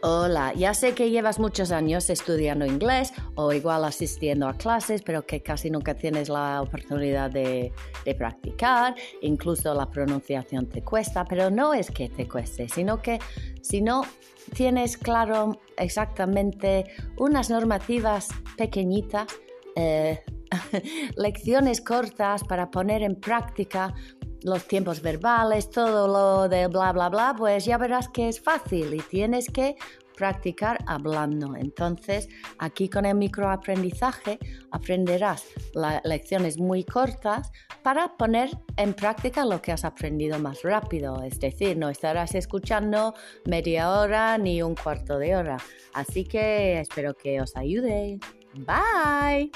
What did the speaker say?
Hola, ya sé que llevas muchos años estudiando inglés o igual asistiendo a clases, pero que casi nunca tienes la oportunidad de, practicar, incluso la pronunciación te cuesta, pero no es que te cueste, sino que si no tienes claro exactamente unas normativas pequeñitas, eh, lecciones cortas para poner en práctica los tiempos verbales, todo lo de bla, bla, bla, pues ya verás que es fácil y tienes que practicar hablando. Entonces, aquí con el microaprendizaje aprenderás lecciones muy cortas para poner en práctica lo que has aprendido más rápido. Es decir, no estarás escuchando media hora ni un cuarto de hora. Así que espero que os ayude. Bye.